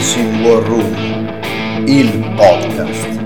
Dancing War Room, il podcast.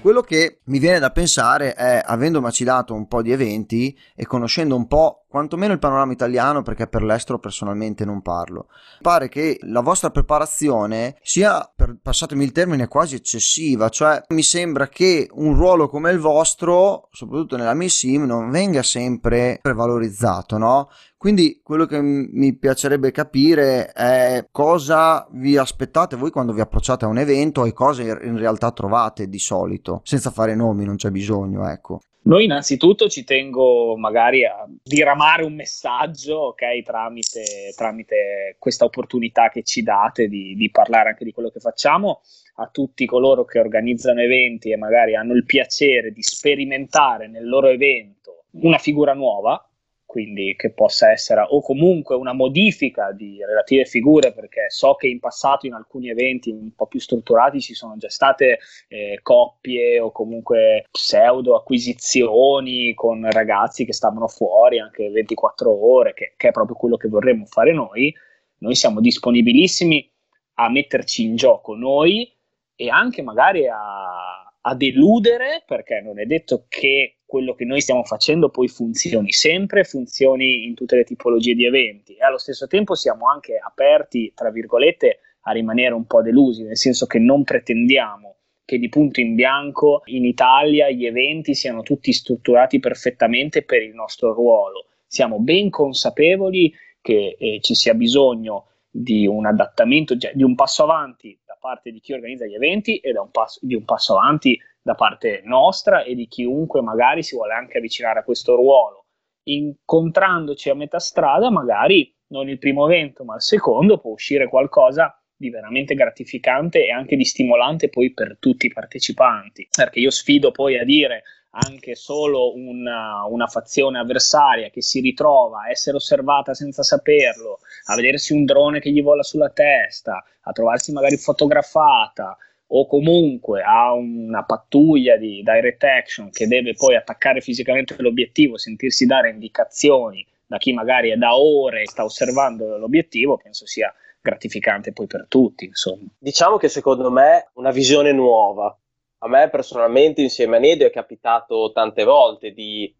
Quello che mi viene da pensare è, avendo macilato un po' di eventi e conoscendo un po' quantomeno il panorama italiano, perché per l'estero personalmente non parlo, pare che la vostra preparazione sia, per, passatemi il termine, quasi eccessiva, cioè mi sembra che un ruolo come il vostro, soprattutto nella Miss Sim, non venga sempre valorizzato, no? Quindi quello che mi piacerebbe capire è cosa vi aspettate voi quando vi approcciate a un evento e cosa in realtà trovate di solito, senza fare nomi, non c'è bisogno, ecco. Noi innanzitutto ci tengo magari a diramare un messaggio, ok, tramite, tramite questa opportunità che ci date di, di parlare anche di quello che facciamo. A tutti coloro che organizzano eventi e magari hanno il piacere di sperimentare nel loro evento una figura nuova, quindi che possa essere o comunque una modifica di relative figure, perché so che in passato in alcuni eventi un po' più strutturati ci sono già state eh, coppie o comunque pseudo acquisizioni con ragazzi che stavano fuori anche 24 ore, che, che è proprio quello che vorremmo fare noi. Noi siamo disponibilissimi a metterci in gioco noi e anche magari a, a deludere, perché non è detto che quello che noi stiamo facendo poi funzioni sempre, funzioni in tutte le tipologie di eventi e allo stesso tempo siamo anche aperti, tra virgolette, a rimanere un po' delusi, nel senso che non pretendiamo che di punto in bianco in Italia gli eventi siano tutti strutturati perfettamente per il nostro ruolo. Siamo ben consapevoli che eh, ci sia bisogno di un adattamento, cioè di un passo avanti da parte di chi organizza gli eventi e un passo, di un passo avanti da parte nostra e di chiunque magari si vuole anche avvicinare a questo ruolo. Incontrandoci a metà strada, magari non il primo evento, ma il secondo, può uscire qualcosa di veramente gratificante e anche di stimolante poi per tutti i partecipanti. Perché io sfido poi a dire anche solo una, una, fazione avversaria che si ritrova a essere osservata senza saperlo, a vedersi un drone che gli vola sulla testa, a trovarsi magari fotografata, o comunque ha una pattuglia di direct action che deve poi attaccare fisicamente l'obiettivo, sentirsi dare indicazioni da chi magari è da ore sta osservando l'obiettivo, penso sia gratificante poi per tutti, insomma. Diciamo che secondo me una visione nuova. A me personalmente insieme a Nedio è capitato tante volte di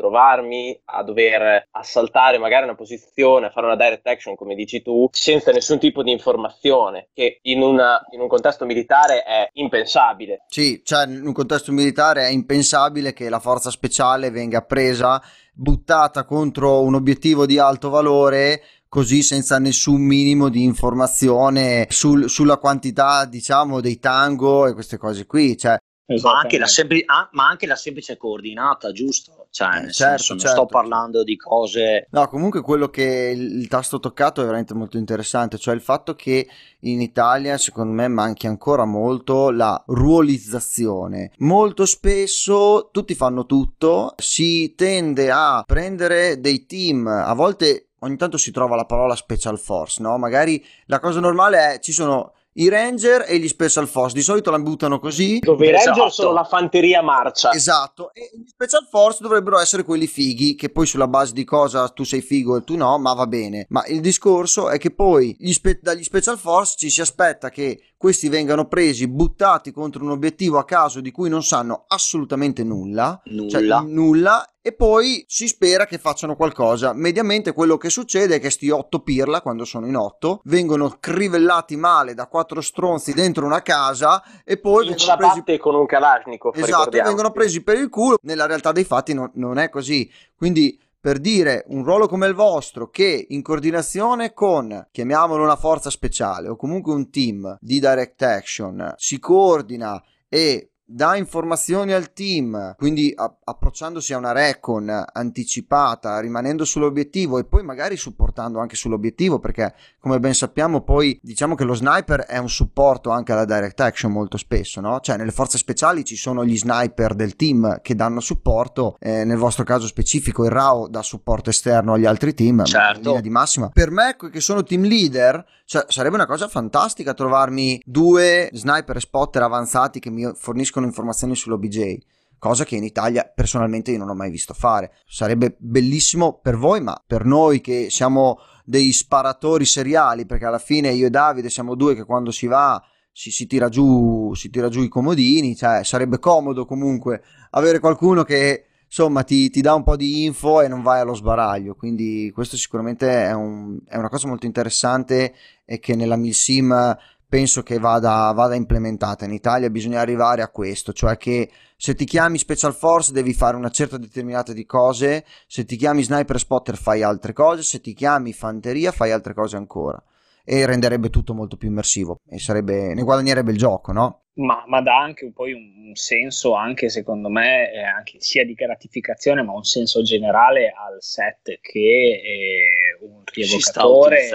trovarmi a dover assaltare magari una posizione, a fare una direct action come dici tu, senza nessun tipo di informazione, che in, una, in un contesto militare è impensabile. Sì, cioè in un contesto militare è impensabile che la forza speciale venga presa, buttata contro un obiettivo di alto valore così senza nessun minimo di informazione sul, sulla quantità diciamo dei tango e queste cose qui cioè ma anche, sempli- ah, ma anche, la semplice coordinata, giusto? Cioè, eh, certo, senso, certo. sto parlando di cose. No, comunque quello che il, il tasto toccato è veramente molto interessante, cioè il fatto che in Italia, secondo me, manchi ancora molto la ruolizzazione. Molto spesso tutti fanno tutto, si tende a prendere dei team, a volte ogni tanto si trova la parola special force, no? Magari la cosa normale è ci sono i Ranger e gli Special Force. Di solito la buttano così. Dove i Ranger esatto. sono la fanteria marcia. Esatto. E gli Special Force dovrebbero essere quelli fighi, che poi sulla base di cosa tu sei figo e tu no, ma va bene. Ma il discorso è che poi spe- dagli Special Force ci si aspetta che questi vengano presi, buttati contro un obiettivo a caso di cui non sanno assolutamente nulla. Nulla. Cioè, nulla e poi si spera che facciano qualcosa. Mediamente quello che succede è che sti otto pirla, quando sono in otto, vengono crivellati male da quattro stronzi dentro una casa e poi in vengono presi con un Kalashnikov. Esatto, vengono presi per il culo. Nella realtà dei fatti no, non è così. Quindi per dire un ruolo come il vostro che in coordinazione con, chiamiamolo una forza speciale o comunque un team di direct action, si coordina e dà informazioni al team, quindi a- approcciandosi a una recon anticipata, rimanendo sull'obiettivo e poi magari supportando anche sull'obiettivo, perché come ben sappiamo poi diciamo che lo sniper è un supporto anche alla direct action molto spesso, no? Cioè nelle forze speciali ci sono gli sniper del team che danno supporto, eh, nel vostro caso specifico il RAO dà supporto esterno agli altri team, certo. di massima. Per me che sono team leader, cioè, sarebbe una cosa fantastica trovarmi due sniper spotter avanzati che mi forniscono informazioni sull'OBJ. cosa che in Italia personalmente io non ho mai visto fare. Sarebbe bellissimo per voi, ma per noi che siamo dei sparatori seriali, perché alla fine io e Davide siamo due che quando si va si, si, tira, giù, si tira giù i comodini, cioè sarebbe comodo comunque avere qualcuno che insomma ti, ti, dà un po' di info e non vai allo sbaraglio. Quindi questo sicuramente è, un, è una cosa molto interessante e che nella Milsim penso che vada, vada, implementata. In Italia bisogna arrivare a questo, cioè che se ti chiami Special Force devi fare una certa determinata di cose, se ti chiami Sniper Spotter fai altre cose, se ti chiami Fanteria fai altre cose ancora. E renderebbe tutto molto più immersivo e sarebbe, ne guadagnerebbe il gioco, no? ma, ma, dà anche poi un, un senso, anche secondo me, eh, anche sia di gratificazione, ma un senso generale al set che eh, un rievocatore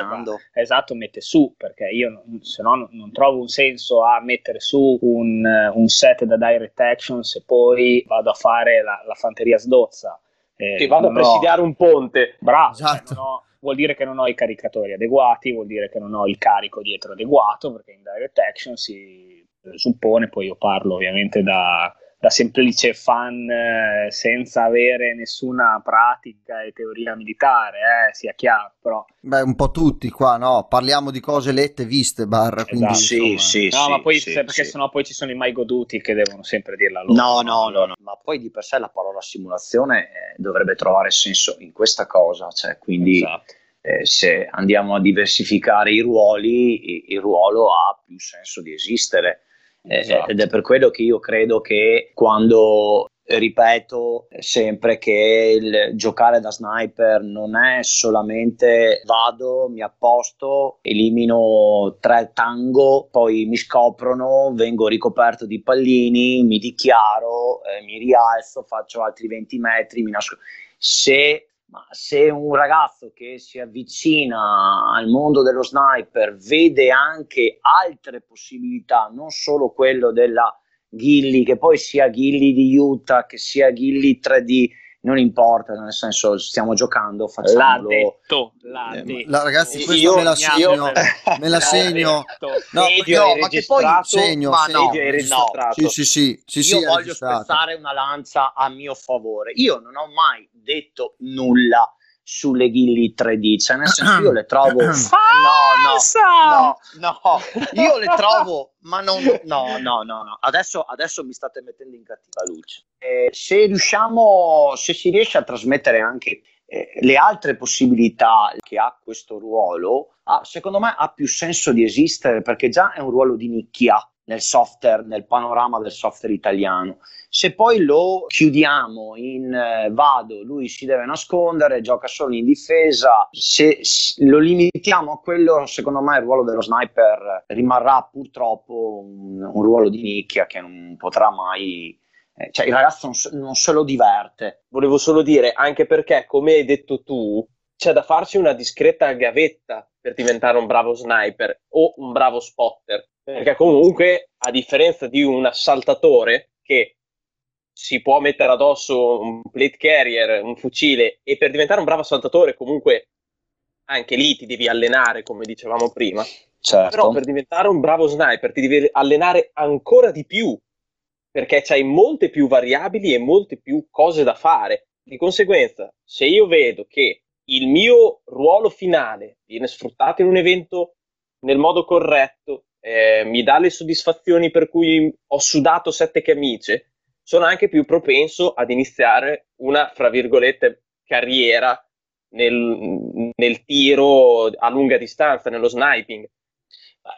esatto, mette su, perché io se no non, non trovo un senso a mettere su un, un, set da direct action se poi vado a fare la, la fanteria sdozza. Eh, che vado a presidiare ho... un ponte. Bravo, cioè, esatto. Cioè vuol dire che non ho i caricatori adeguati, vuol dire che non ho il carico dietro adeguato, perché in direct action si suppone, poi io parlo ovviamente da, da semplice fan eh, senza avere nessuna pratica e teoria militare, eh, sia chiaro, però... Beh, un po' tutti qua, no? Parliamo di cose lette, viste, barra, esatto. quindi... Sì, sì, No, sì, ma poi, sì, se, perché sì. sennò poi ci sono i mai goduti che devono sempre dirla loro. No, no, no, no, ma poi di per sé la parola simulazione eh, dovrebbe trovare senso in questa cosa, cioè, quindi... Esatto. Eh, se andiamo a diversificare i ruoli, il ruolo ha più senso di esistere esatto. ed è per quello che io credo che quando ripeto sempre che il giocare da sniper non è solamente vado, mi apposto, elimino tre tango, poi mi scoprono, vengo ricoperto di pallini, mi dichiaro, eh, mi rialzo, faccio altri 20 metri, mi nascondo. Se ma se un ragazzo che si avvicina al mondo dello sniper vede anche altre possibilità, non solo quello della Ghilli, che poi sia Ghilli di Utah, che sia Ghilli 3D, non importa, nel senso stiamo giocando, facciamolo. L'ha detto, l'ha eh, detto. La, ragazzi, questo io, me la segno, io, me la segno. No, no ma che poi segno, ma segno, no, no. Sì, sì, sì, sì, Io sì, voglio spezzare una lancia a mio favore. Io non ho mai detto nulla sulle ghilli 3D, cioè nel senso io le trovo no, no, no, no, io le trovo, ma non no, no, no, no. Adesso, adesso mi state mettendo in cattiva luce. Eh, se riusciamo, se si riesce a trasmettere anche eh, le altre possibilità che ha questo ruolo, ah, secondo me ha più senso di esistere perché già è un ruolo di nicchia nel software, nel panorama del software italiano. Se poi lo chiudiamo in eh, vado, lui si deve nascondere, gioca solo in difesa, se, lo limitiamo a quello, secondo me il ruolo dello sniper rimarrà purtroppo un, un ruolo di nicchia che non potrà mai eh, cioè il ragazzo non, non, se lo diverte. Volevo solo dire, anche perché, come hai detto tu, c'è da farsi una discreta gavetta per diventare un bravo sniper o un bravo spotter. Perché comunque, a differenza di un assaltatore che si può mettere addosso un plate carrier, un fucile, e per diventare un bravo assaltatore comunque anche lì ti devi allenare, come dicevamo prima. Certo. Però per diventare un bravo sniper ti devi allenare ancora di più, perché c'hai molte più variabili e molte più cose da fare. Di conseguenza, se io vedo che il mio ruolo finale viene sfruttato in un evento nel modo corretto, eh, mi dà le soddisfazioni per cui ho sudato sette camicie, sono anche più propenso ad iniziare una, fra virgolette, carriera nel, nel tiro a lunga distanza, nello sniping.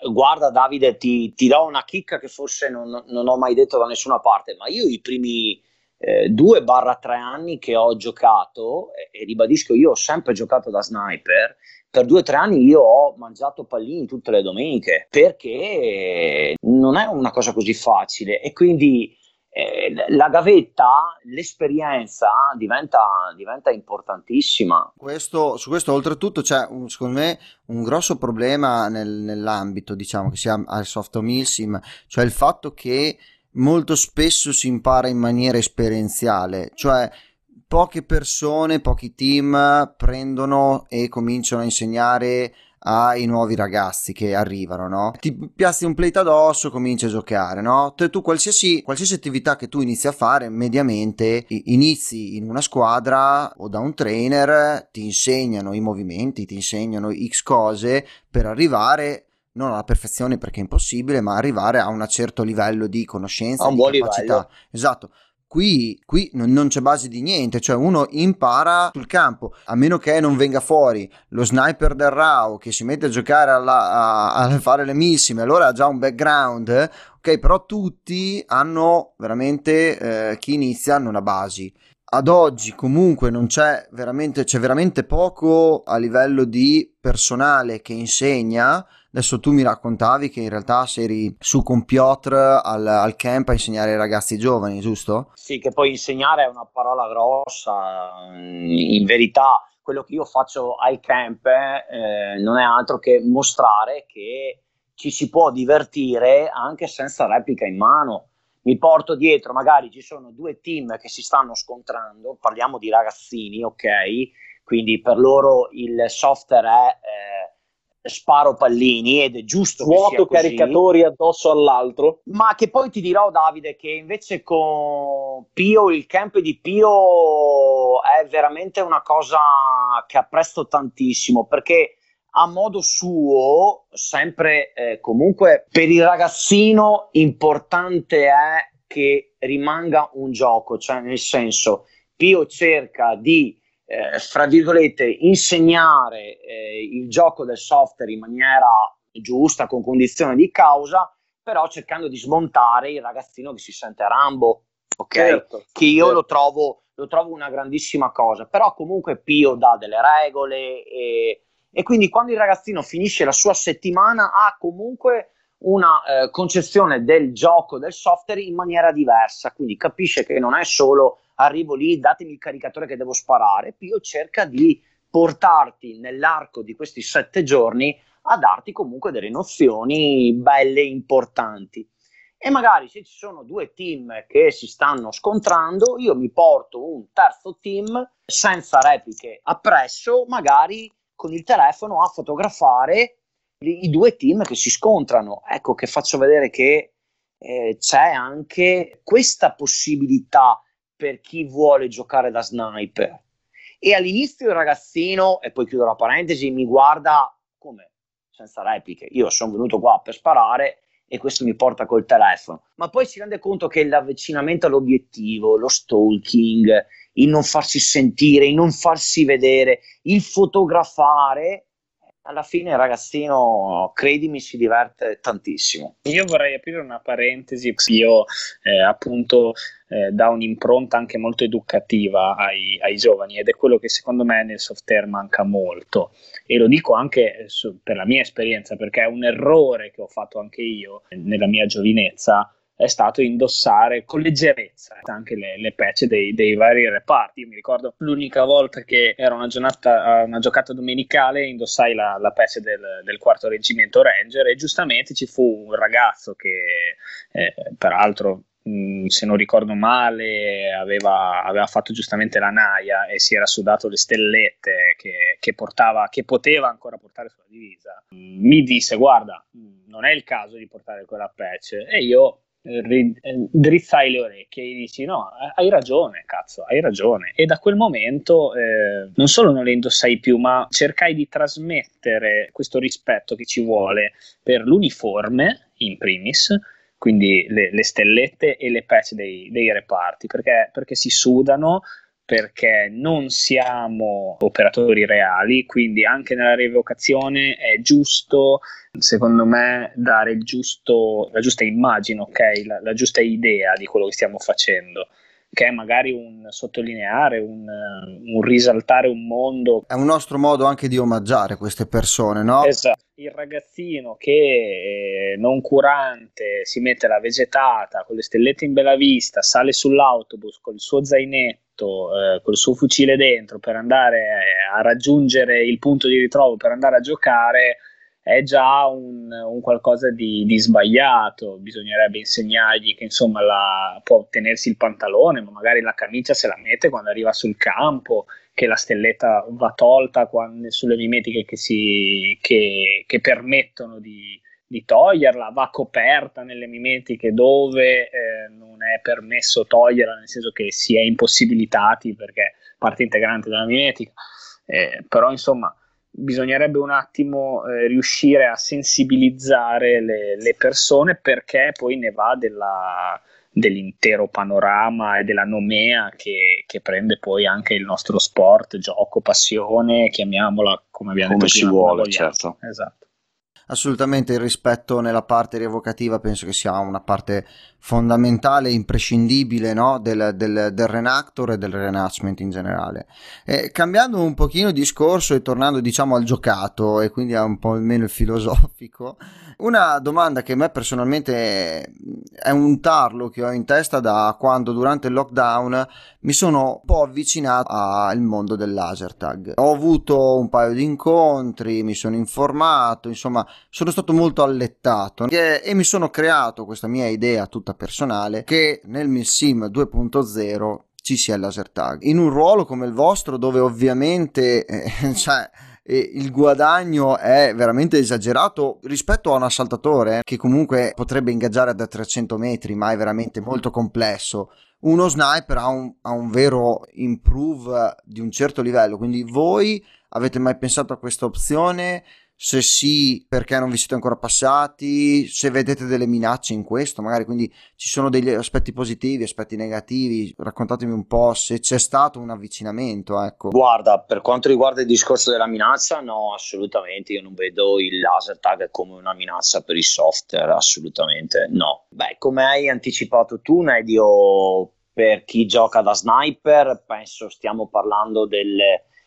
Guarda Davide, ti, ti do una chicca che forse non, non, ho mai detto da nessuna parte, ma io i primi eh, 2-3 anni che ho giocato, e, e ribadisco, io ho sempre giocato da sniper, per due o tre anni io ho mangiato pallini tutte le domeniche perché non è una cosa così facile e quindi eh, la gavetta, l'esperienza diventa, diventa importantissima. Questo, su questo oltretutto c'è un, secondo me un grosso problema nel, nell'ambito diciamo che sia al soft o cioè il fatto che molto spesso si impara in maniera esperienziale, cioè poche persone, pochi team prendono e cominciano a insegnare ai nuovi ragazzi che arrivano, no? Ti piazzi un plate addosso, cominci a giocare, no? Te, tu qualsiasi, qualsiasi attività che tu inizi a fare, mediamente inizi in una squadra o da un trainer, ti insegnano i movimenti, ti insegnano X cose per arrivare non alla perfezione perché è impossibile, ma arrivare a un certo livello di conoscenza, a un di buon capacità. Livello. Esatto. Qui, qui non, non, c'è base di niente, cioè uno impara sul campo, a meno che non venga fuori lo sniper del RAW che si mette a giocare alla, a, a, fare le missime, allora ha già un background, ok, però tutti hanno veramente, eh, chi inizia hanno una base. Ad oggi comunque non c'è veramente, c'è veramente poco a livello di personale che insegna, Adesso tu mi raccontavi che in realtà sei su con Piotr al, al, camp a insegnare ai ragazzi giovani, giusto? Sì, che poi insegnare è una parola grossa. In verità, quello che io faccio ai camp eh, non è altro che mostrare che ci si può divertire anche senza replica in mano. Mi porto dietro, magari ci sono due team che si stanno scontrando, parliamo di ragazzini, ok? Quindi per loro il software è... Eh, sparo pallini ed è giusto Vuoto caricatori addosso all'altro. Ma che poi ti dirò, Davide, che invece con Pio, il camp di Pio è veramente una cosa che apprezzo tantissimo perché a modo suo, sempre eh, comunque per il ragazzino importante è che rimanga un gioco, cioè nel senso Pio cerca di eh, fra virgolette, insegnare eh, il gioco del software in maniera giusta, con condizione di causa, però cercando di smontare il ragazzino che si sente Rambo, ok? Certo, che io certo. lo, trovo, lo trovo una grandissima cosa, però comunque Pio dà delle regole e, e quindi quando il ragazzino finisce la sua settimana ha comunque una eh, concezione del gioco, del software in maniera diversa, quindi capisce che non è solo arrivo lì, datemi il caricatore che devo sparare, Pio cerca di portarti nell'arco di questi sette giorni a darti comunque delle nozioni belle e importanti. E magari se ci sono due team che si stanno scontrando, io mi porto un terzo team senza repliche appresso, magari con il telefono a fotografare i due team che si scontrano. Ecco che faccio vedere che eh, c'è anche questa possibilità per chi vuole giocare da sniper. E all'inizio il ragazzino, e poi chiudo la parentesi, mi guarda come senza repliche. Io sono venuto qua per sparare e questo mi porta col telefono. Ma poi si rende conto che l'avvicinamento all'obiettivo, lo stalking, il non farsi sentire, il non farsi vedere, il fotografare alla fine il ragazzino, credimi, si diverte tantissimo. Io vorrei aprire una parentesi, io eh, appunto eh, da un'impronta anche molto educativa ai, ai, giovani ed è quello che secondo me nel software manca molto e lo dico anche su, per la mia esperienza perché è un errore che ho fatto anche io nella mia giovinezza è stato indossare con leggerezza anche le, le patch dei, dei, vari reparti. Io mi ricordo l'unica volta che era una, giornata, una giocata domenicale, indossai la, la patch del, del, quarto reggimento Ranger e giustamente ci fu un ragazzo che, eh, peraltro, mh, se non ricordo male, aveva, aveva, fatto giustamente la naia e si era sudato le stellette che, che, portava, che poteva ancora portare sulla divisa. Mi disse: Guarda, non è il caso di portare quella patch. E io drizzai le orecchie e dici no, hai ragione, cazzo, hai ragione. E da quel momento eh, non solo non le indossai più, ma cercai di trasmettere questo rispetto che ci vuole per l'uniforme, in primis, quindi le, le stellette e le patch dei, dei reparti, perché, perché si sudano, perché non siamo operatori reali, quindi anche nella revocazione è giusto, secondo me, dare giusto, la giusta immagine, okay? la, la, giusta idea di quello che stiamo facendo che è magari un sottolineare, un, un, risaltare un mondo. È un nostro modo anche di omaggiare queste persone, no? Esatto. Il ragazzino che eh, non curante si mette la vegetata con le stellette in bella vista, sale sull'autobus con il suo zainetto eh, col suo fucile dentro per andare a raggiungere il punto di ritrovo per andare a giocare è già un, un qualcosa di, di, sbagliato, bisognerebbe insegnargli che insomma la, può tenersi il pantalone, ma magari la camicia se la mette quando arriva sul campo, che la stelletta va tolta quando, sulle mimetiche che, si, che, che permettono di, di, toglierla, va coperta nelle mimetiche dove eh, non è permesso toglierla, nel senso che si è impossibilitati perché è parte integrante della mimetica. Eh, però insomma bisognerebbe un attimo eh, riuscire a sensibilizzare le, le, persone perché poi ne va della, dell'intero panorama e della nomea che, che, prende poi anche il nostro sport, gioco, passione, chiamiamola come abbiamo come detto si prima, vuole, certo. Esatto. Assolutamente il rispetto nella parte rievocativa penso che sia una parte fondamentale, imprescindibile no? del, del, del Renactor e del Renactment in generale. Eh, cambiando un pochino discorso e tornando diciamo al giocato e quindi a un po' meno il filosofico, una domanda che a me personalmente è un tarlo che ho in testa da quando durante il lockdown mi sono un po' avvicinato al mondo del laser tag. Ho avuto un paio di incontri, mi sono informato, insomma sono stato molto allettato e, e mi sono creato questa mia idea tutta personale che nel Milsim 2.0 ci sia il laser tag. In un ruolo come il vostro dove ovviamente eh, cioè, eh, il guadagno è veramente esagerato rispetto a un assaltatore eh, che comunque potrebbe ingaggiare da 300 metri ma è veramente molto complesso. Uno sniper ha un, ha un vero improve di un certo livello quindi voi avete mai pensato a questa opzione se sì, perché non vi siete ancora passati, se vedete delle minacce in questo, magari quindi ci sono degli aspetti positivi, aspetti negativi, raccontatemi un po' se c'è stato un avvicinamento, ecco. Guarda, per quanto riguarda il discorso della minaccia, no, assolutamente, io non vedo il laser tag come una minaccia per il software, assolutamente no. Beh, come hai anticipato tu, Nedio, per chi gioca da sniper, penso stiamo parlando del,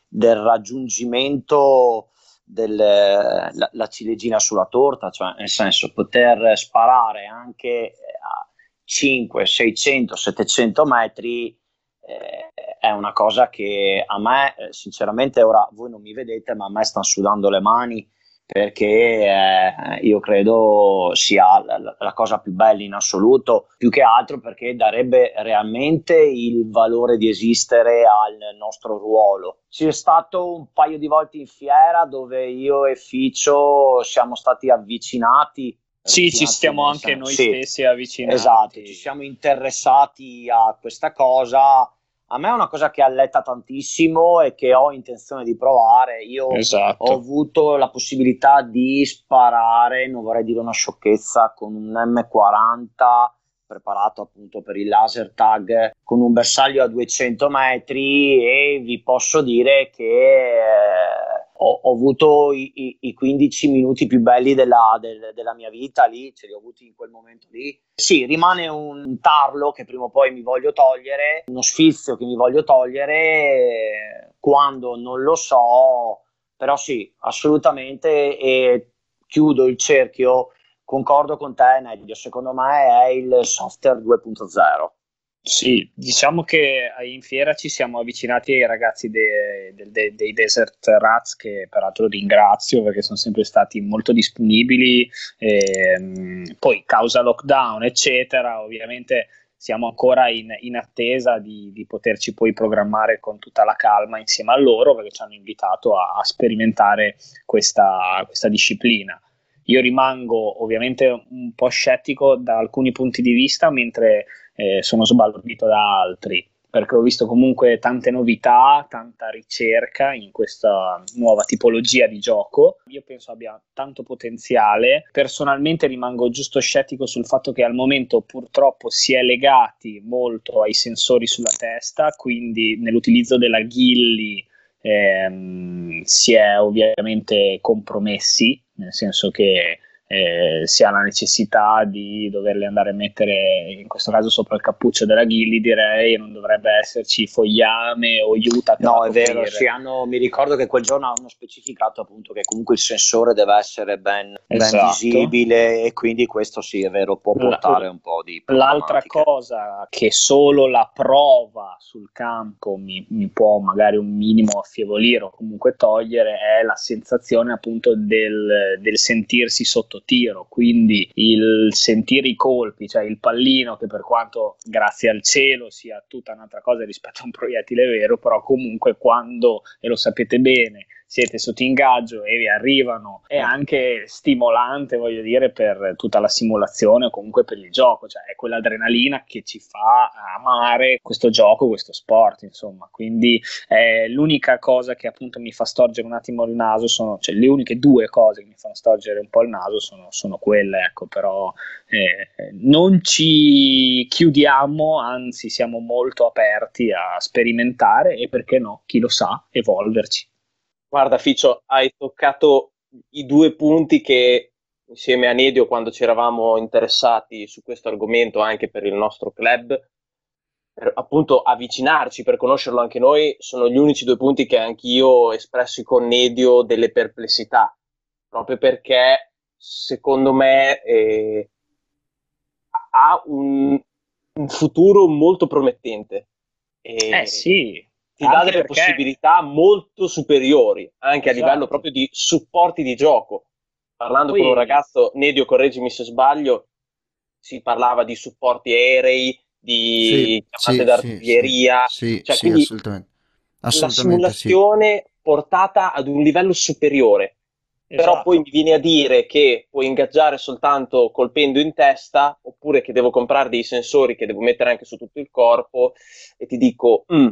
del raggiungimento del, la, la, ciliegina sulla torta, cioè nel senso poter sparare anche a 5, 600, 700 metri eh, è una cosa che a me, eh, sinceramente, ora voi non mi vedete, ma a me stanno sudando le mani perché eh, io credo sia la, la, cosa più bella in assoluto, più che altro perché darebbe realmente il valore di esistere al nostro ruolo. C'è stato un paio di volte in fiera dove io e Ficio siamo stati avvicinati. Sì, ci stiamo anche noi sì, stessi avvicinati. Esatto, ci siamo interessati a questa cosa a me è una cosa che alletta tantissimo e che ho intenzione di provare. Io esatto. ho avuto la possibilità di sparare, non vorrei dire una sciocchezza, con un M40 preparato appunto per il laser tag con un bersaglio a 200 metri e vi posso dire che eh, ho, ho avuto i, i, i, 15 minuti più belli della, del, della, mia vita lì, ce li ho avuti in quel momento lì. Sì, rimane un tarlo che prima o poi mi voglio togliere, uno sfizio che mi voglio togliere quando non lo so, però sì, assolutamente e chiudo il cerchio, concordo con te Nedio, secondo me è il software 2.0 sì, diciamo che in fiera ci siamo avvicinati ai ragazzi de, de, de, dei Desert Rats che peraltro ringrazio perché sono sempre stati molto disponibili, e, ehm, poi causa lockdown eccetera, ovviamente siamo ancora in, in attesa di, di, poterci poi programmare con tutta la calma insieme a loro perché ci hanno invitato a, a sperimentare questa, questa disciplina. Io rimango ovviamente un po' scettico da alcuni punti di vista, mentre eh, sono sbalordito da altri perché ho visto comunque tante novità, tanta ricerca in questa nuova tipologia di gioco. Io penso abbia tanto potenziale. Personalmente rimango giusto scettico sul fatto che al momento purtroppo si è legati molto ai sensori sulla testa, quindi nell'utilizzo della ghilli ehm, si è ovviamente compromessi, nel senso che eh, si ha la necessità di doverle andare a mettere in questo caso sopra il cappuccio della ghilli direi non dovrebbe esserci fogliame o aiuta no è vero hanno, mi ricordo che quel giorno hanno specificato appunto che comunque il sensore deve essere ben, esatto. ben visibile e quindi questo sì è vero può portare un po' di l'altra cosa che solo la prova sul campo mi, mi può magari un minimo affievolire o comunque togliere è la sensazione appunto del, del sentirsi sotto tiro, quindi il sentire i colpi, cioè il pallino che per quanto grazie al cielo sia tutta un'altra cosa rispetto a un proiettile vero, però comunque quando, e lo sapete bene, siete sotto ingaggio e vi arrivano, è anche stimolante, voglio dire, per tutta la simulazione o comunque per il gioco, cioè è quell'adrenalina che ci fa amare questo gioco, questo sport, insomma. Quindi eh, l'unica cosa che appunto mi fa storgere un attimo il naso sono, cioè le uniche due cose che mi fanno storgere un po' il naso sono, sono quelle, ecco, però eh, non ci chiudiamo, anzi siamo molto aperti a sperimentare e perché no, chi lo sa, evolverci. Guarda, Ficio, hai toccato i due punti che insieme a Nedio, quando ci eravamo interessati su questo argomento anche per il nostro club, per appunto avvicinarci, per conoscerlo anche noi, sono gli unici due punti che anch'io ho espresso con Nedio delle perplessità, proprio perché secondo me eh, ha un, un, futuro molto promettente. E, eh sì, ti dà delle perché... possibilità molto superiori, anche esatto. a livello proprio di supporti di gioco. Parlando Poi... con un ragazzo, Nedio, correggimi se sbaglio, si parlava di supporti aerei, di sì, chiamate sì, d'artiglieria, sì, cioè, sì, assolutamente. assolutamente. La simulazione portata ad un livello superiore. Esatto. Però poi mi viene a dire che puoi ingaggiare soltanto colpendo in testa, oppure che devo comprare dei sensori che devo mettere anche su tutto il corpo, e ti dico, mm,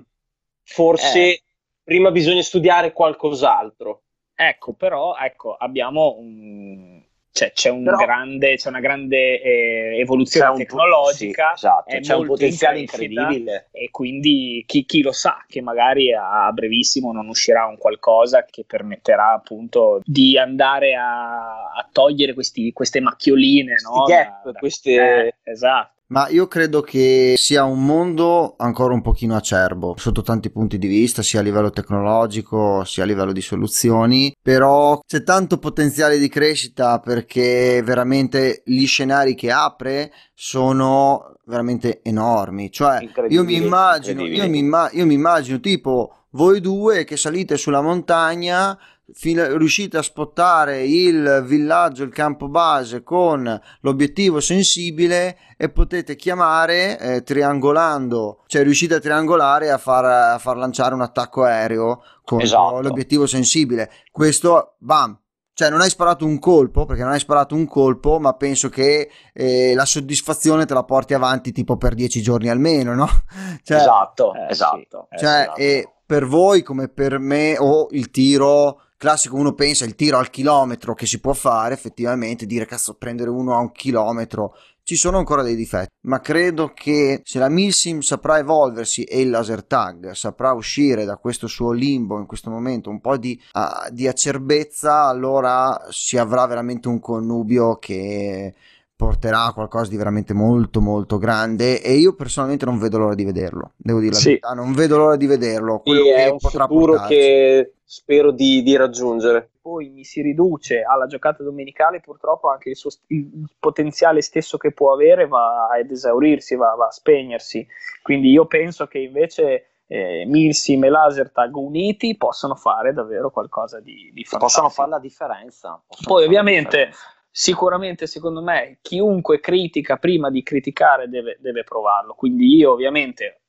forse eh. prima bisogna studiare qualcos'altro. Ecco, però ecco, abbiamo un, cioè, c'è, un però, grande, c'è, una grande eh, evoluzione tecnologica, sì, esatto, c'è un potenziale incredibile e quindi chi, chi, lo sa che magari a, brevissimo non uscirà un qualcosa che permetterà appunto di andare a, a togliere questi, queste macchioline, no? gap, da, da, queste... Eh, esatto. Ma io credo che sia un mondo ancora un pochino acerbo sotto tanti punti di vista, sia a livello tecnologico sia a livello di soluzioni, però c'è tanto potenziale di crescita perché veramente gli scenari che apre sono veramente enormi. Cioè, io mi immagino, io mi, imma- io mi immagino tipo voi due che salite sulla montagna Fino, riuscite a spottare il villaggio, il campo base con l'obiettivo sensibile e potete chiamare eh, triangolando, cioè riuscite a triangolare a far, a far lanciare un attacco aereo con esatto. l'obiettivo sensibile. Questo, bam, cioè non hai sparato un colpo perché non hai sparato un colpo ma penso che eh, la soddisfazione te la porti avanti tipo per dieci giorni almeno no? Cioè, esatto eh, esatto cioè, esatto. E per voi come per me o il tiro classico uno pensa il tiro al chilometro che si può fare effettivamente dire cazzo prendere uno a un chilometro. Ci sono ancora dei difetti ma credo che se la Milsim saprà evolversi e il laser tag saprà uscire da questo suo limbo in questo momento un po' di, uh, di acerbezza allora si avrà veramente un connubio che porterà a qualcosa di veramente molto molto grande e io personalmente non vedo l'ora di vederlo devo dire la sì. verità non vedo l'ora di vederlo quello sì, che è un futuro portarci. che spero di, di, raggiungere poi mi si riduce alla giocata domenicale purtroppo anche il, suo, il potenziale stesso che può avere va ad esaurirsi va, va a spegnersi quindi io penso che invece eh, Milsim e Lasertag uniti possono fare davvero qualcosa di, di fantastico. Possono fare la differenza. Poi ovviamente differenza sicuramente secondo me chiunque critica prima di criticare deve, deve provarlo. Quindi io ovviamente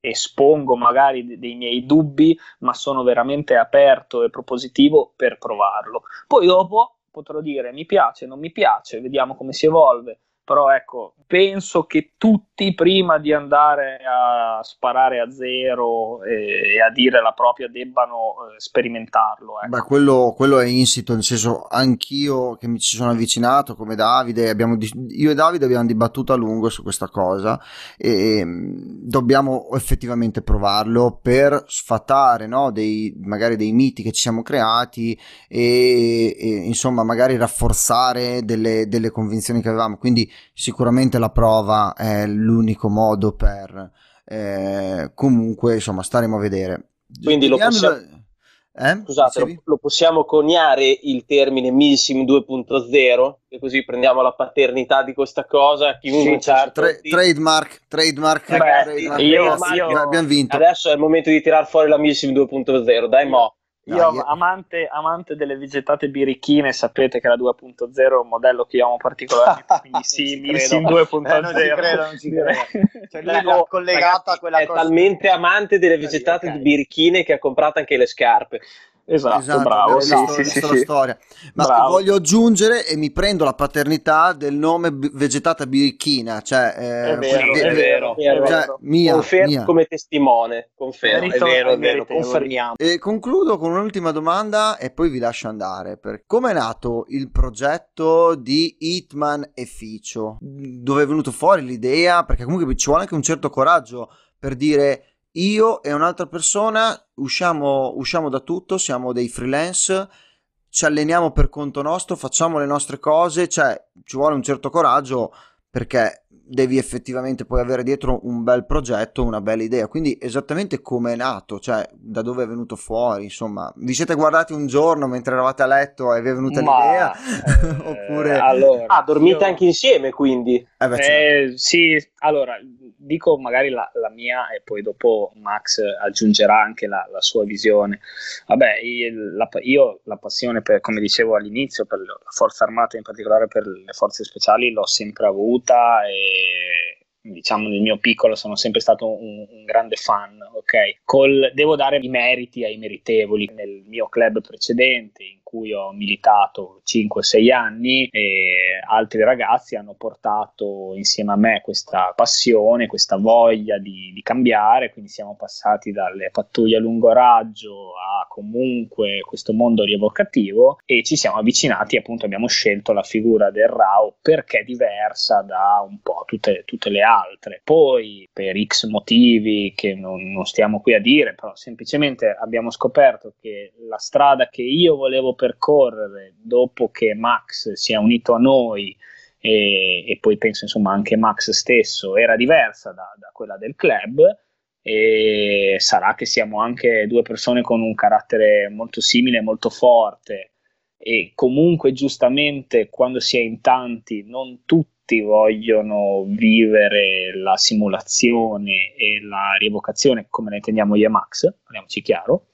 espongo magari dei miei dubbi ma sono veramente aperto e propositivo per provarlo. Poi dopo potrò dire mi piace non mi piace vediamo come si evolve però ecco, penso che tutti prima di andare a sparare a zero e, e a dire la propria debbano eh, sperimentarlo. Ecco. Beh, quello, quello, è insito, nel senso anch'io che mi ci sono avvicinato come Davide, abbiamo, io e Davide abbiamo dibattuto a lungo su questa cosa e dobbiamo effettivamente provarlo per sfatare no, dei, magari dei miti che ci siamo creati e, e insomma magari rafforzare delle, delle convinzioni che avevamo. Quindi sicuramente la prova è l'unico modo per eh, comunque insomma staremo a vedere quindi lo possiamo, eh? Scusate, lo, lo, possiamo coniare il termine Milsim 2.0 e così prendiamo la paternità di questa cosa chiunque sì, certo. Tra- trademark trademark, Beh, trademark. Io, io, abbiamo vinto adesso è il momento di tirar fuori la Milsim 2.0 dai mo io, io... Amante, amante, delle vegetate birichine, sapete che la 2.0 è un modello che io amo particolarmente, quindi sì, Milsim 2.0. Eh, non ci credo, non ci credo. Cioè, lui l'ha collegato a quella è cosa. È talmente amante delle vegetate okay. birichine che ha comprato anche le scarpe. Esatto, esatto bravo. Sì, visto, sì, sì, la storia. Ma bravo. voglio aggiungere e mi prendo la paternità del nome vegetata birichina, cioè eh, è vero, è vero, è vero. Cioè, mia, Confermo mia. come testimone, confermo, è vero, è vero, confermiamo. E concludo con un'ultima domanda e poi vi lascio andare. Come è nato il progetto di Hitman e Ficio? Dove è venuto fuori l'idea? Perché comunque ci vuole anche un certo coraggio per dire io e un'altra persona usciamo, usciamo da tutto, siamo dei freelance, ci alleniamo per conto nostro, facciamo le nostre cose, cioè ci vuole un certo coraggio perché devi effettivamente poi avere dietro un bel progetto, una bella idea. Quindi esattamente come è nato, cioè da dove è venuto fuori, insomma, vi siete guardati un giorno mentre eravate a letto e vi è venuta Ma, l'idea? Eh, Oppure... Allora, ah, dormite io... anche insieme quindi? Eh beh, certo. eh, sì, allora, dico magari la, la, mia e poi dopo Max aggiungerà anche la, la sua visione. Vabbè, io la, io la passione, per, come dicevo all'inizio, per la forza armata, in particolare per le forze speciali, l'ho sempre avuta e diciamo nel mio piccolo sono sempre stato un, un grande fan, ok? Col, devo dare i meriti ai meritevoli. Nel mio club precedente, in cui ho militato 5-6 anni e altri ragazzi hanno portato insieme a me questa passione, questa voglia di, di cambiare, quindi siamo passati dalle pattuglie a lungo raggio a comunque questo mondo rievocativo e ci siamo avvicinati, appunto abbiamo scelto la figura del RAW perché è diversa da un po' tutte, tutte le altre. Poi per X motivi che non, non stiamo qui a dire, però semplicemente abbiamo scoperto che la strada che io volevo percorrere dopo che Max si è unito a noi e, e poi penso insomma anche Max stesso era diversa da, da quella del club e sarà che siamo anche due persone con un carattere molto simile, molto forte. E comunque giustamente quando si è in tanti non tutti vogliono vivere la simulazione e la rievocazione come la intendiamo io e Max, parliamoci chiaro,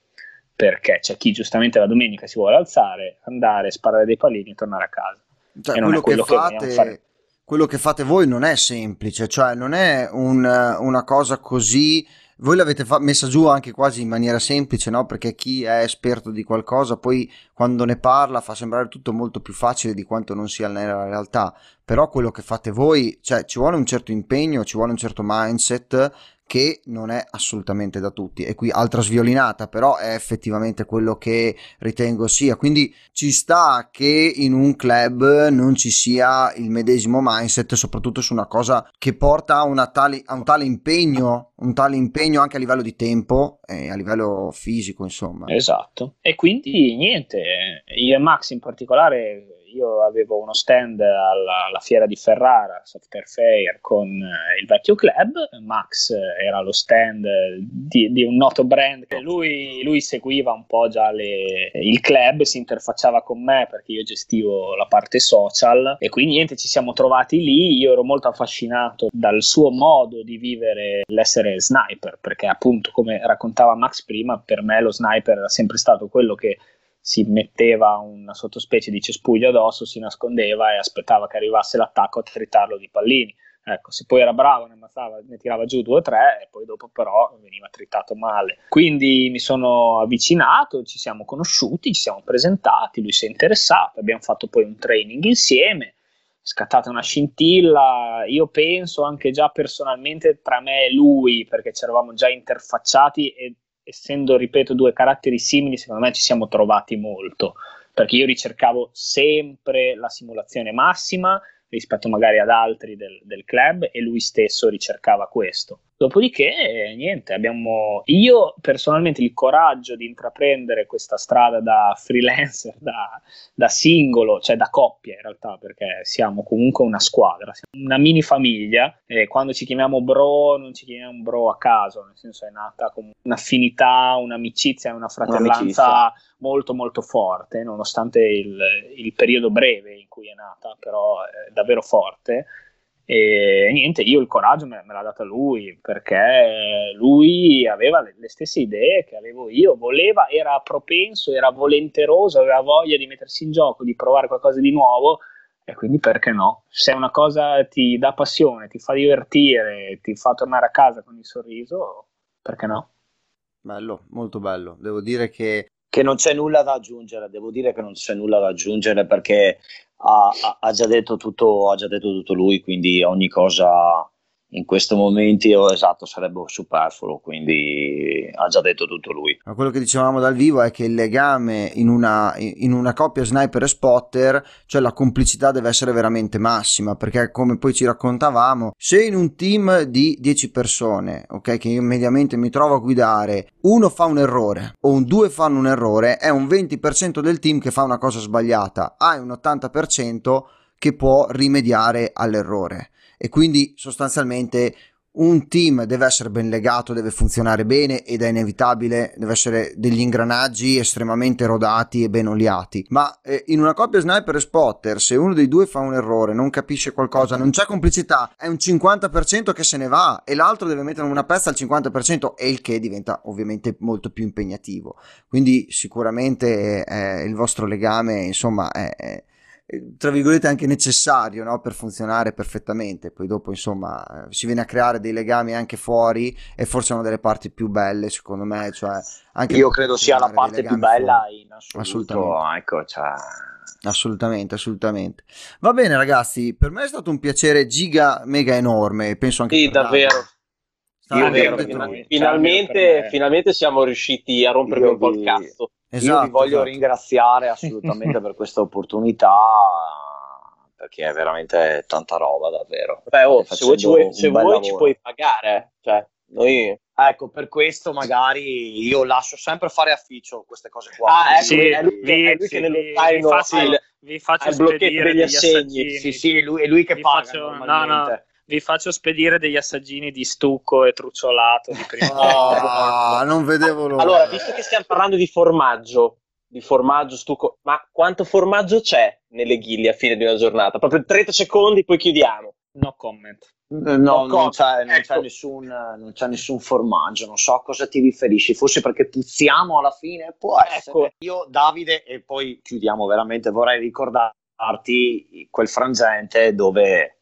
perché c'è chi giustamente la domenica si vuole alzare, andare, sparare dei pallini e tornare a casa. Cioè, quello, quello, che, fate, quello che fate voi non è semplice, cioè non è un, una cosa così voi l'avete fa- messa giù anche quasi in maniera semplice, no? Perché chi è esperto di qualcosa poi quando ne parla fa sembrare tutto molto più facile di quanto non sia nella realtà. Però quello che fate voi, cioè ci vuole un certo impegno, ci vuole un certo mindset che non è assolutamente da tutti. E qui altra sviolinata, però è effettivamente quello che ritengo sia. Quindi ci sta che in un club non ci sia il medesimo mindset, soprattutto su una cosa che porta a, tale, a un tale impegno, un tale impegno anche a livello di tempo e a livello fisico, insomma. Esatto. E quindi niente, io e Max in particolare io avevo uno stand alla, alla fiera di Ferrara, Software Fair, con eh, il vecchio club, Max eh, era lo stand di, di un noto brand, lui, lui, seguiva un po' già le, il club, si interfacciava con me perché io gestivo la parte social e quindi niente, ci siamo trovati lì, io ero molto affascinato dal suo modo di vivere l'essere sniper, perché appunto come raccontava Max prima, per me lo sniper era sempre stato quello che si metteva una sottospecie di cespuglio addosso, si nascondeva e aspettava che arrivasse l'attacco a tritarlo di pallini. Ecco, se poi era bravo, ne, ammazzava, ne tirava giù due o tre e poi dopo però veniva tritato male. Quindi mi sono avvicinato, ci siamo conosciuti, ci siamo presentati, lui si è interessato, abbiamo fatto poi un training insieme scattata una scintilla. Io penso anche già personalmente tra me e lui, perché ci eravamo già interfacciati e essendo, ripeto, due caratteri simili, secondo me ci siamo trovati molto. Perché io ricercavo sempre la simulazione massima rispetto magari ad altri del, del club e lui stesso ricercava questo. Dopodiché, niente, abbiamo io personalmente il coraggio di intraprendere questa strada da freelancer, da, da, singolo, cioè da coppia in realtà, perché siamo comunque una squadra, una mini famiglia e quando ci chiamiamo bro non ci chiamiamo bro a caso, nel senso è nata come un'affinità, un'amicizia, una fratellanza un'amicizia. molto molto forte, nonostante il, il periodo breve in cui è nata, però è davvero forte e niente, io il coraggio me, me l'ha dato lui perché lui aveva le, le, stesse idee che avevo io, voleva, era propenso, era volenteroso, aveva voglia di mettersi in gioco, di provare qualcosa di nuovo e quindi perché no? Se una cosa ti dà passione, ti fa divertire, ti fa tornare a casa con il sorriso, perché no? Bello, molto bello. Devo dire che che non c'è nulla da aggiungere, devo dire che non c'è nulla da aggiungere perché ha, ha, già, detto tutto, ha già detto tutto lui, quindi ogni cosa in questo momento esatto sarebbe superfluo quindi ha già detto tutto lui. Ma quello che dicevamo dal vivo è che il legame in una, in una coppia sniper e spotter cioè la complicità deve essere veramente massima perché come poi ci raccontavamo se in un team di 10 persone ok che io mediamente mi trovo a guidare uno fa un errore o un due fanno un errore è un 20% del team che fa una cosa sbagliata hai un 80% che può rimediare all'errore e quindi sostanzialmente un team deve essere ben legato, deve funzionare bene ed è inevitabile, deve essere degli ingranaggi estremamente rodati e ben oliati. Ma eh, in una coppia sniper e spotter, se uno dei due fa un errore, non capisce qualcosa, non c'è complicità, è un 50% che se ne va e l'altro deve mettere una pezza al 50% e il che diventa ovviamente molto più impegnativo. Quindi sicuramente eh, il vostro legame, insomma, è, è tra virgolette anche necessario no? per funzionare perfettamente. Poi dopo insomma si viene a creare dei legami anche fuori e forse una delle parti più belle secondo me cioè io credo sia la parte più bella fuori. in assoluto assolutamente. Ecco, cioè... assolutamente assolutamente. Va bene ragazzi per me è stato un piacere giga mega enorme penso anche sì davvero. Io vero, finalmente, finalmente siamo riusciti a rompermi un po' il cazzo Esatto, Io vi voglio esatto. ringraziare assolutamente per questa opportunità perché è veramente tanta roba davvero. Beh, oh, se vuoi, ci, vuoi, se vuoi ci puoi pagare, cioè, noi... Ecco, per questo magari io lascio sempre fare afficcio queste cose qua. Ah, ecco, sì, è lui, vi, è lui sì, che nello zaino vi faccio, il, vi faccio il blocchetto degli assegni. Sì, sì, lui, è lui che vi paga faccio, no, no, vi faccio spedire degli assaggini di stucco e trucciolato di prima. oh, non vedevo l'ora. Allora, visto che stiamo parlando di formaggio, di formaggio, stucco, ma quanto formaggio c'è nelle ghiglie a fine di una giornata? Proprio 30 secondi, poi chiudiamo. No comment. No, no non, c'è, non, ecco. c'è nessun, non, c'è, nessun, formaggio, non so a cosa ti riferisci, forse perché puzziamo alla fine, può ecco. essere. Io, Davide, e poi chiudiamo veramente, vorrei ricordarti quel frangente dove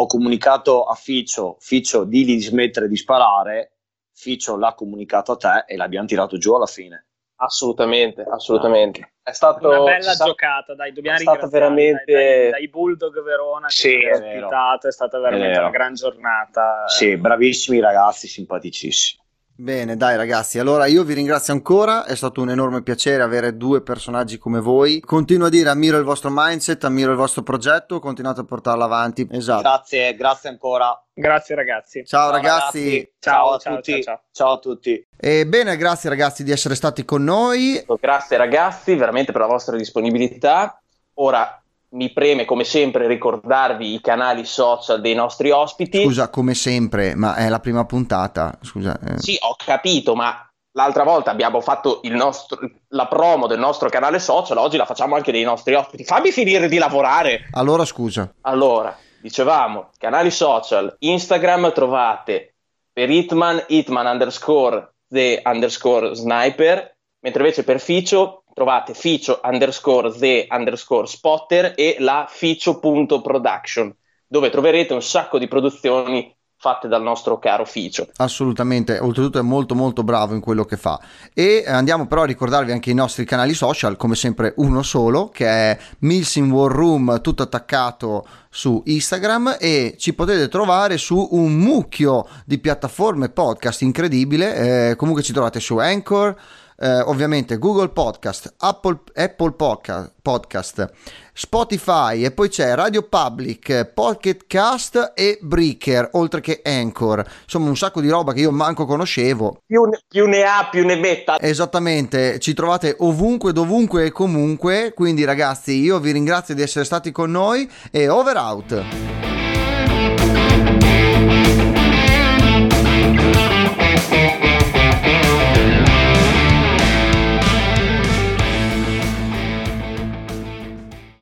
ho comunicato a Ficcio, Ficcio di smettere di sparare, Ficcio l'ha comunicato a te e l'abbiamo tirato giù alla fine. Assolutamente, assolutamente. È stato una bella sta- giocata, dai, dobbiamo ringraziare veramente... dai, dai, dai, Bulldog Verona che sì, è ospitato, è stata veramente è una gran giornata. Sì, bravissimi ragazzi, simpaticissimi. Bene, dai ragazzi, allora io vi ringrazio ancora, è stato un enorme piacere avere due personaggi come voi. Continuo a dire, ammiro il vostro mindset, ammiro il vostro progetto, continuate a portarlo avanti. Esatto. Grazie, grazie ancora. Grazie ragazzi. Ciao, ciao ragazzi. ragazzi. Ciao, ciao, a ciao, tutti. Ciao, ciao. a tutti. E bene, grazie ragazzi di essere stati con noi. Grazie ragazzi, veramente per la vostra disponibilità. Ora mi preme come sempre ricordarvi i canali social dei nostri ospiti. Scusa, come sempre, ma è la prima puntata. Scusa. Eh. Sì, ho capito, ma l'altra volta abbiamo fatto nostro, la promo del nostro canale social, oggi la facciamo anche dei nostri ospiti. Fammi finire di lavorare. Allora, scusa. Allora, dicevamo, canali social, Instagram trovate per Hitman, Hitman underscore the underscore sniper, mentre invece per Ficio trovate ficio underscore the underscore spotter e la ficio.production, dove troverete un sacco di produzioni fatte dal nostro caro Ficio. Assolutamente, oltretutto è molto molto bravo in quello che fa. E andiamo però a ricordarvi anche i nostri canali social, come sempre uno solo, che è Mills in War Room, tutto attaccato su Instagram e ci potete trovare su un mucchio di piattaforme podcast incredibile, eh, comunque ci trovate su Anchor, eh, ovviamente Google Podcast, Apple, Apple Podcast, Podcast, Spotify e poi c'è Radio Public, Pocket Cast e Breaker, oltre che Anchor. Insomma, un sacco di roba che io manco conoscevo. Più, più ne ha, più ne metta. Esattamente, ci trovate ovunque, dovunque e comunque. Quindi, ragazzi, io vi ringrazio di essere stati con noi e over out.